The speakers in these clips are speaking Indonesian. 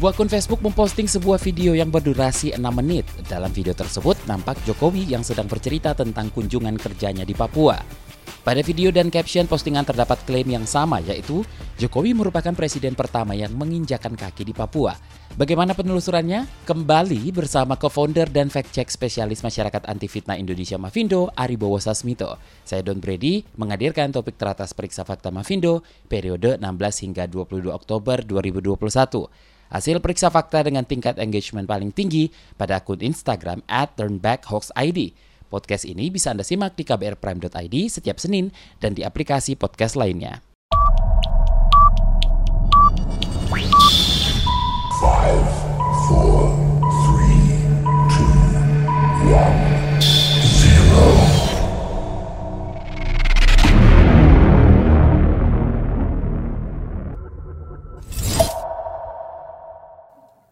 Sebuah akun Facebook memposting sebuah video yang berdurasi 6 menit. Dalam video tersebut nampak Jokowi yang sedang bercerita tentang kunjungan kerjanya di Papua. Pada video dan caption postingan terdapat klaim yang sama yaitu Jokowi merupakan presiden pertama yang menginjakan kaki di Papua. Bagaimana penelusurannya? Kembali bersama co-founder dan fact-check spesialis masyarakat anti fitnah Indonesia Mavindo, Aribowo Sasmito. Saya Don Brady menghadirkan topik teratas periksa fakta Mavindo periode 16 hingga 22 Oktober 2021. Hasil periksa fakta dengan tingkat engagement paling tinggi pada akun Instagram at turnbackhoaxid. Podcast ini bisa Anda simak di kbrprime.id setiap Senin dan di aplikasi podcast lainnya.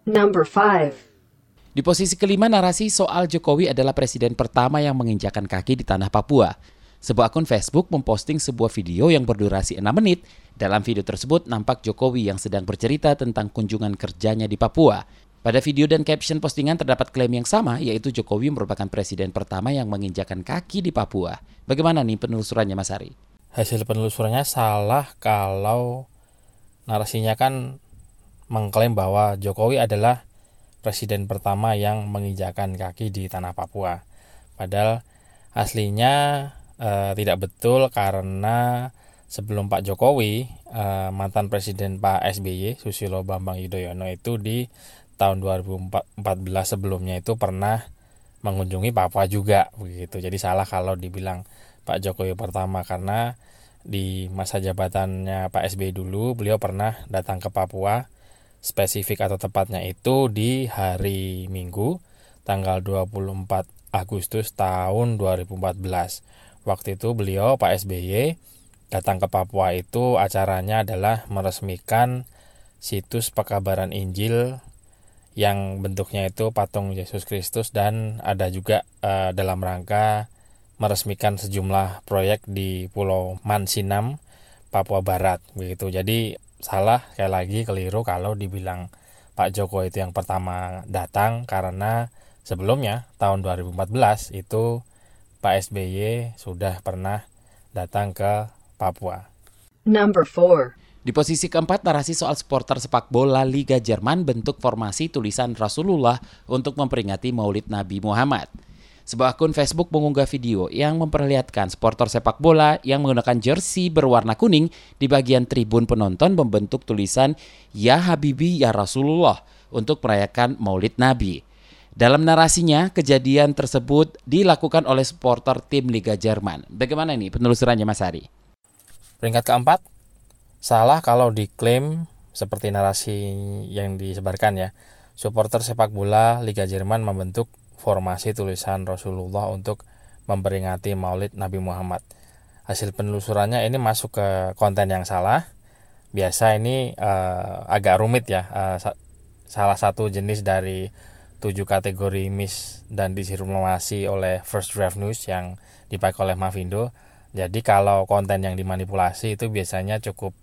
Number 5. Di posisi kelima narasi soal Jokowi adalah presiden pertama yang menginjakan kaki di tanah Papua. Sebuah akun Facebook memposting sebuah video yang berdurasi 6 menit. Dalam video tersebut nampak Jokowi yang sedang bercerita tentang kunjungan kerjanya di Papua. Pada video dan caption postingan terdapat klaim yang sama, yaitu Jokowi merupakan presiden pertama yang menginjakan kaki di Papua. Bagaimana nih penelusurannya Mas Ari? hasil penelusurannya salah kalau narasinya kan mengklaim bahwa Jokowi adalah presiden pertama yang menginjakan kaki di tanah Papua. Padahal aslinya eh, tidak betul karena sebelum Pak Jokowi eh, mantan presiden Pak SBY Susilo Bambang Yudhoyono itu di tahun 2014 sebelumnya itu pernah mengunjungi Papua juga begitu. Jadi salah kalau dibilang Pak Jokowi pertama karena di masa jabatannya Pak SBY dulu beliau pernah datang ke Papua spesifik atau tepatnya itu di hari Minggu tanggal 24 Agustus tahun 2014. Waktu itu beliau Pak SBY datang ke Papua itu acaranya adalah meresmikan situs pekabaran Injil yang bentuknya itu patung Yesus Kristus dan ada juga eh, dalam rangka meresmikan sejumlah proyek di Pulau Mansinam, Papua Barat begitu. Jadi salah sekali lagi keliru kalau dibilang Pak Joko itu yang pertama datang karena sebelumnya tahun 2014 itu Pak SBY sudah pernah datang ke Papua. Number 4. Di posisi keempat, narasi soal supporter sepak bola Liga Jerman bentuk formasi tulisan Rasulullah untuk memperingati maulid Nabi Muhammad. Sebuah akun Facebook mengunggah video yang memperlihatkan supporter sepak bola yang menggunakan jersey berwarna kuning di bagian tribun penonton membentuk tulisan Ya Habibi Ya Rasulullah untuk merayakan maulid Nabi. Dalam narasinya, kejadian tersebut dilakukan oleh supporter tim Liga Jerman. Bagaimana ini penelusurannya Mas Ari? Peringkat keempat, salah kalau diklaim seperti narasi yang disebarkan ya. Supporter sepak bola Liga Jerman membentuk formasi tulisan Rasulullah untuk memperingati Maulid Nabi Muhammad. Hasil penelusurannya ini masuk ke konten yang salah. Biasa ini uh, agak rumit ya. Uh, sa salah satu jenis dari tujuh kategori miss dan disinformasi oleh First Draft News yang dipakai oleh Mavindo. Jadi kalau konten yang dimanipulasi itu biasanya cukup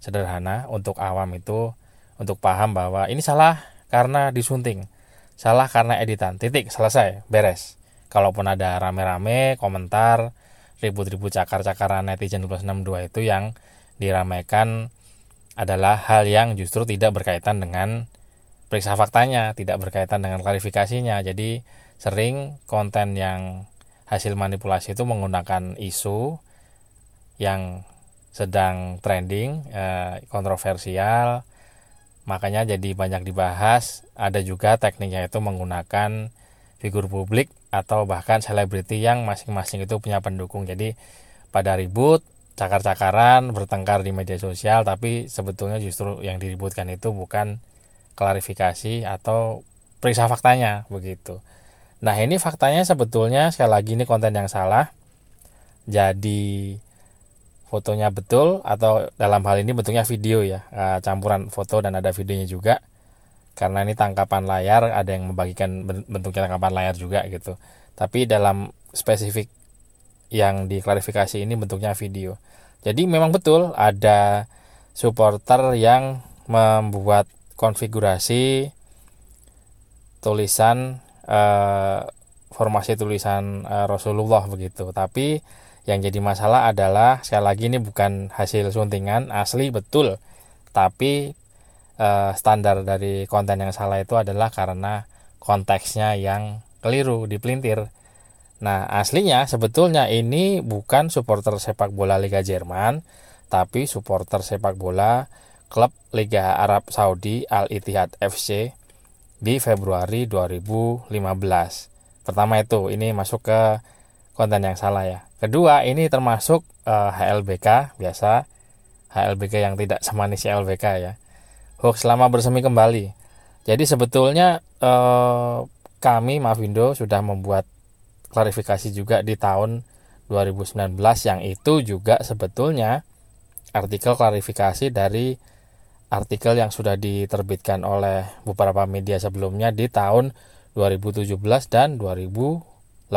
sederhana untuk awam itu untuk paham bahwa ini salah karena disunting salah karena editan. Titik selesai. Beres. Kalaupun ada rame-rame komentar ribut-ribut cakar-cakaran netizen 262 itu yang diramaikan adalah hal yang justru tidak berkaitan dengan periksa faktanya tidak berkaitan dengan klarifikasinya. Jadi sering konten yang hasil manipulasi itu menggunakan isu yang sedang trending eh, kontroversial makanya jadi banyak dibahas. Ada juga tekniknya itu menggunakan figur publik atau bahkan selebriti yang masing-masing itu punya pendukung. Jadi pada ribut cakar-cakaran bertengkar di media sosial tapi sebetulnya justru yang diributkan itu bukan klarifikasi atau periksa faktanya begitu. Nah ini faktanya sebetulnya sekali lagi ini konten yang salah. Jadi fotonya betul atau dalam hal ini bentuknya video ya eh, campuran foto dan ada videonya juga. Karena ini tangkapan layar ada yang membagikan bentuknya tangkapan layar juga gitu. Tapi dalam spesifik yang diklarifikasi ini bentuknya video. Jadi memang betul ada supporter yang membuat konfigurasi tulisan eh, formasi tulisan eh, Rasulullah begitu. Tapi yang jadi masalah adalah sekali lagi ini bukan hasil suntingan asli betul, tapi eh, standar dari konten yang salah itu adalah karena konteksnya yang keliru dipelintir. Nah, aslinya sebetulnya ini bukan supporter sepak bola Liga Jerman, tapi supporter sepak bola klub Liga Arab Saudi Al Ittihad FC di Februari 2015. Pertama itu, ini masuk ke konten yang salah ya. Kedua, ini termasuk uh, eh, HLBK biasa, HLBK yang tidak semanis LBK ya. Hoax lama bersemi kembali. Jadi sebetulnya uh, kami Mavindo sudah membuat klarifikasi juga di tahun 2019 yang itu juga sebetulnya artikel klarifikasi dari artikel yang sudah diterbitkan oleh beberapa media sebelumnya di tahun 2017 dan 2018.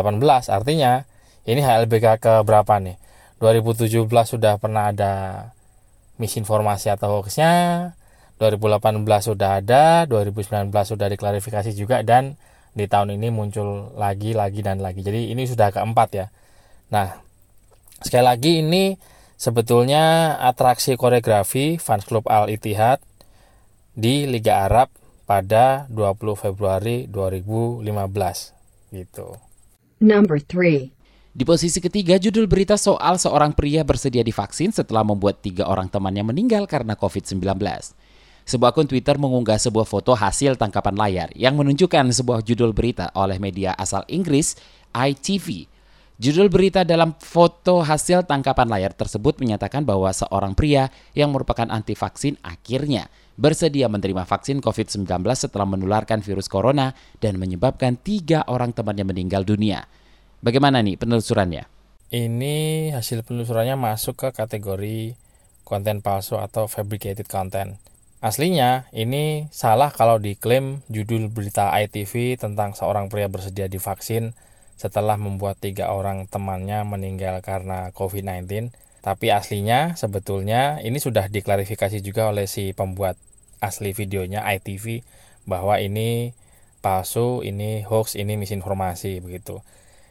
Artinya ini HLBK ke berapa nih? 2017 sudah pernah ada misinformasi atau hoaxnya 2018 sudah ada 2019 sudah diklarifikasi juga dan di tahun ini muncul lagi lagi dan lagi. Jadi ini sudah keempat ya. Nah sekali lagi ini sebetulnya atraksi koreografi fans club Al Ittihad di Liga Arab pada 20 Februari 2015 gitu. Number 3 di posisi ketiga, judul berita soal seorang pria bersedia divaksin setelah membuat tiga orang temannya meninggal karena COVID-19. Sebuah akun Twitter mengunggah sebuah foto hasil tangkapan layar yang menunjukkan sebuah judul berita oleh media asal Inggris ITV. Judul berita dalam foto hasil tangkapan layar tersebut menyatakan bahwa seorang pria yang merupakan anti vaksin akhirnya bersedia menerima vaksin COVID-19 setelah menularkan virus corona dan menyebabkan tiga orang temannya meninggal dunia. Bagaimana nih penelusurannya? Ini hasil penelusurannya masuk ke kategori konten palsu atau fabricated content. Aslinya ini salah kalau diklaim judul berita ITV tentang seorang pria bersedia divaksin setelah membuat tiga orang temannya meninggal karena COVID-19. Tapi aslinya sebetulnya ini sudah diklarifikasi juga oleh si pembuat asli videonya ITV bahwa ini palsu, ini hoax, ini misinformasi begitu.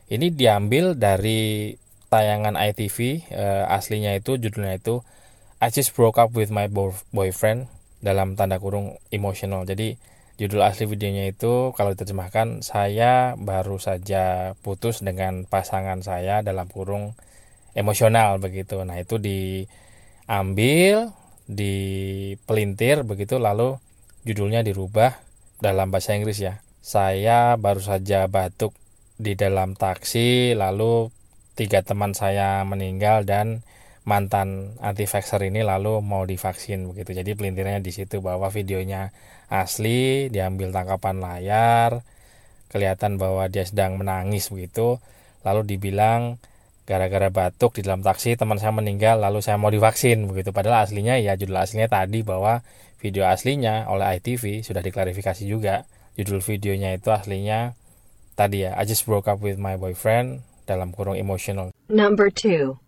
Ini diambil dari tayangan ITV eh, aslinya itu judulnya itu I just broke up with my boyfriend dalam tanda kurung emotional. Jadi judul asli videonya itu kalau diterjemahkan saya baru saja putus dengan pasangan saya dalam kurung emosional begitu. Nah, itu diambil, dipelintir begitu lalu judulnya dirubah dalam bahasa Inggris ya. Saya baru saja batuk di dalam taksi lalu tiga teman saya meninggal dan mantan anti vaxxer ini lalu mau divaksin begitu. Jadi pelintirnya di situ bahwa videonya asli diambil tangkapan layar kelihatan bahwa dia sedang menangis begitu. Lalu dibilang gara-gara batuk di dalam taksi teman saya meninggal lalu saya mau divaksin begitu. Padahal aslinya ya judul aslinya tadi bahwa video aslinya oleh ITV sudah diklarifikasi juga. Judul videonya itu aslinya tadi ya I just broke up with my boyfriend dalam kurung emotional. Number two.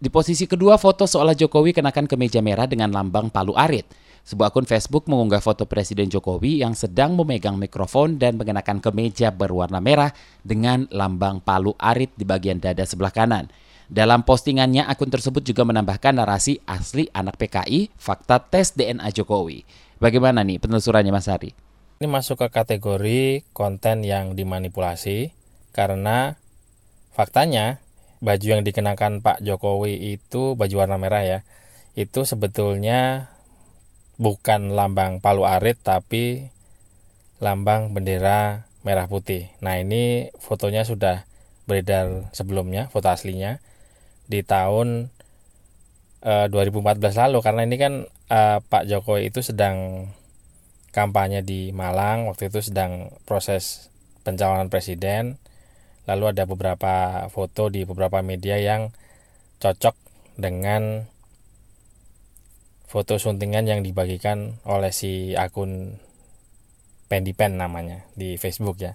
Di posisi kedua foto seolah Jokowi kenakan kemeja merah dengan lambang palu arit. Sebuah akun Facebook mengunggah foto Presiden Jokowi yang sedang memegang mikrofon dan mengenakan kemeja berwarna merah dengan lambang palu arit di bagian dada sebelah kanan. Dalam postingannya, akun tersebut juga menambahkan narasi asli anak PKI, fakta tes DNA Jokowi. Bagaimana nih penelusurannya Mas Hari? Ini masuk ke kategori konten yang dimanipulasi karena faktanya baju yang dikenakan Pak Jokowi itu baju warna merah ya. Itu sebetulnya bukan lambang Palu Arit tapi lambang bendera merah putih. Nah, ini fotonya sudah beredar sebelumnya, foto aslinya di tahun e, eh, 2014 lalu karena ini kan e, Pak Jokowi itu sedang kampanye di Malang waktu itu sedang proses pencalonan presiden lalu ada beberapa foto di beberapa media yang cocok dengan foto suntingan yang dibagikan oleh si akun Pendipen namanya di Facebook ya.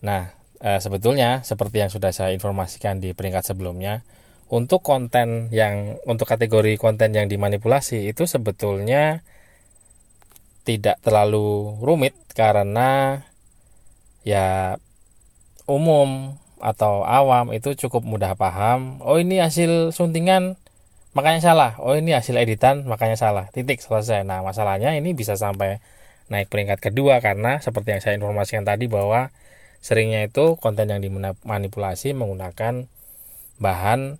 Nah, e, sebetulnya seperti yang sudah saya informasikan di peringkat sebelumnya, untuk konten yang untuk kategori konten yang dimanipulasi itu sebetulnya tidak terlalu rumit karena ya umum atau awam itu cukup mudah paham. Oh ini hasil suntingan makanya salah. Oh ini hasil editan makanya salah. Titik selesai. Nah masalahnya ini bisa sampai naik peringkat kedua karena seperti yang saya informasikan tadi bahwa seringnya itu konten yang dimanipulasi menggunakan bahan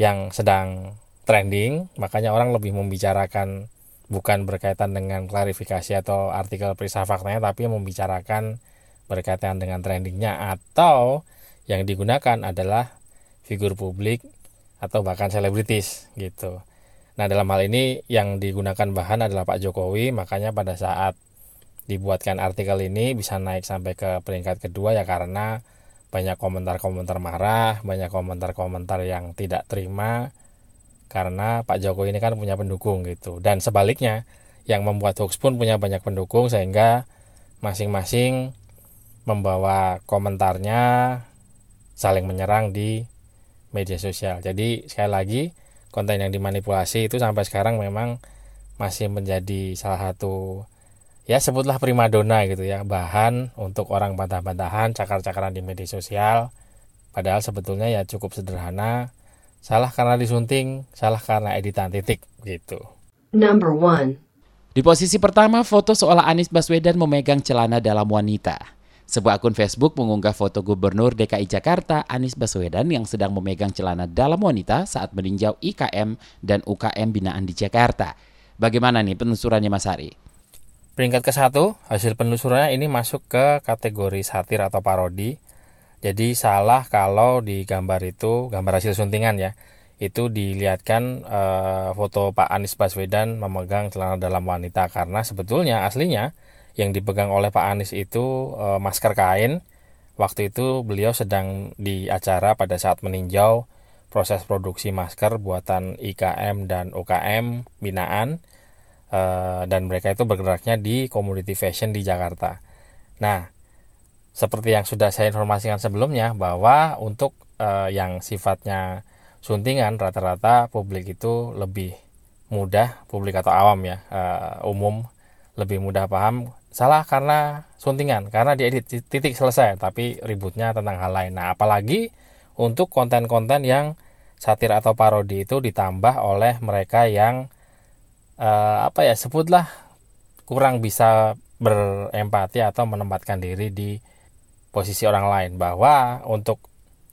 yang sedang trending. Makanya orang lebih membicarakan bukan berkaitan dengan klarifikasi atau artikel periksa faktanya tapi membicarakan berkaitan dengan trendingnya atau yang digunakan adalah figur publik atau bahkan selebritis gitu. Nah dalam hal ini yang digunakan bahan adalah Pak Jokowi, makanya pada saat dibuatkan artikel ini bisa naik sampai ke peringkat kedua ya karena banyak komentar-komentar marah, banyak komentar-komentar yang tidak terima karena Pak Jokowi ini kan punya pendukung gitu. Dan sebaliknya yang membuat hoax pun punya banyak pendukung sehingga masing-masing membawa komentarnya saling menyerang di media sosial. Jadi sekali lagi konten yang dimanipulasi itu sampai sekarang memang masih menjadi salah satu ya sebutlah primadona gitu ya bahan untuk orang bantah-bantahan cakar-cakaran di media sosial padahal sebetulnya ya cukup sederhana salah karena disunting salah karena editan titik gitu Number one. Di posisi pertama, foto seolah Anies Baswedan memegang celana dalam wanita. Sebuah akun Facebook mengunggah foto Gubernur DKI Jakarta Anies Baswedan yang sedang memegang celana dalam wanita saat meninjau IKM dan UKM binaan di Jakarta. Bagaimana nih penelusurannya Mas Hari? Peringkat ke satu, hasil penelusurannya ini masuk ke kategori satir atau parodi. Jadi salah kalau di gambar itu, gambar hasil suntingan ya, itu dilihatkan e, foto Pak Anies Baswedan memegang celana dalam wanita karena sebetulnya aslinya yang dipegang oleh Pak Anies itu e, masker kain. Waktu itu beliau sedang di acara pada saat meninjau proses produksi masker buatan IKM dan UKM binaan e, dan mereka itu bergeraknya di community fashion di Jakarta. Nah, seperti yang sudah saya informasikan sebelumnya bahwa untuk e, yang sifatnya suntingan rata-rata publik itu lebih mudah publik atau awam ya e, umum lebih mudah paham. Salah karena suntingan karena diedit titik selesai tapi ributnya tentang hal lain. Nah apalagi untuk konten-konten yang satir atau parodi itu ditambah oleh mereka yang eh, apa ya sebutlah kurang bisa berempati atau menempatkan diri di posisi orang lain bahwa untuk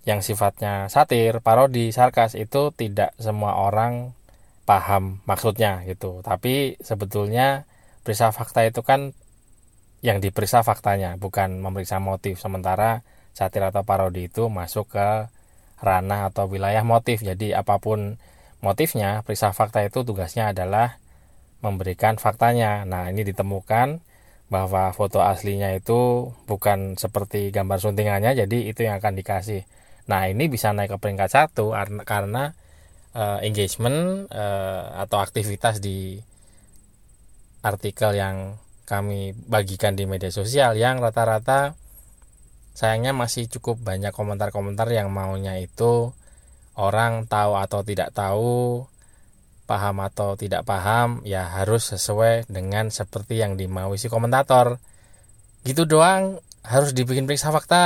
yang sifatnya satir, parodi, sarkas itu tidak semua orang paham maksudnya gitu. Tapi sebetulnya periksa fakta itu kan yang diperiksa faktanya bukan memeriksa motif. Sementara satir atau parodi itu masuk ke ranah atau wilayah motif. Jadi apa pun motifnya periksa fakta itu tugasnya adalah memberikan faktanya. Nah ini ditemukan bahwa foto aslinya itu bukan seperti gambar suntingannya jadi itu yang akan dikasih. Nah ini bisa naik ke peringkat satu karena uh, engagement uh, atau aktivitas di artikel yang kami bagikan di media sosial yang rata-rata sayangnya masih cukup banyak komentar-komentar yang maunya itu orang tahu atau tidak tahu paham atau tidak paham ya harus sesuai dengan seperti yang dimau si komentator gitu doang harus dibikin periksa fakta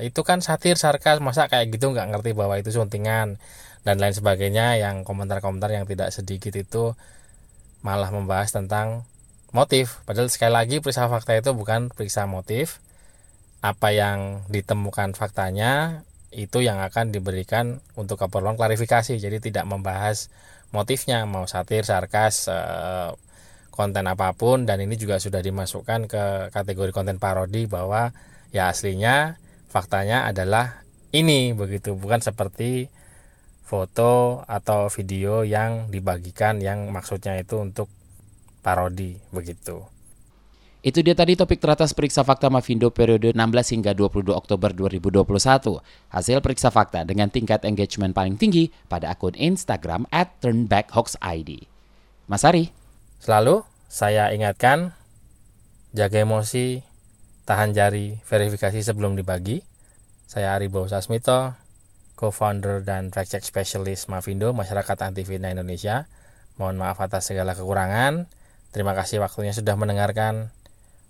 itu kan satir sarkas masa kayak gitu nggak ngerti bahwa itu suntingan dan lain sebagainya yang komentar-komentar yang tidak sedikit itu malah membahas tentang motif. Padahal sekali lagi periksa fakta itu bukan periksa motif. Apa yang ditemukan faktanya itu yang akan diberikan untuk keperluan klarifikasi. Jadi tidak membahas motifnya mau satir, sarkas, eh, konten apa pun dan ini juga sudah dimasukkan ke kategori konten parodi bahwa ya aslinya faktanya adalah ini begitu bukan seperti foto atau video yang dibagikan yang maksudnya itu untuk parodi begitu. Itu dia tadi topik teratas Periksa Fakta Mavindo periode 16 hingga 22 Oktober 2021. Hasil periksa fakta dengan tingkat engagement paling tinggi pada akun Instagram at turnbackhoaxid. Mas Ari. Selalu saya ingatkan, jaga emosi, tahan jari, verifikasi sebelum dibagi. Saya Ari Bowo Sasmito, co-founder dan fact check specialist Mavindo, Masyarakat Anti Fitnah Indonesia. Mohon maaf atas segala kekurangan. Terima kasih waktunya sudah mendengarkan.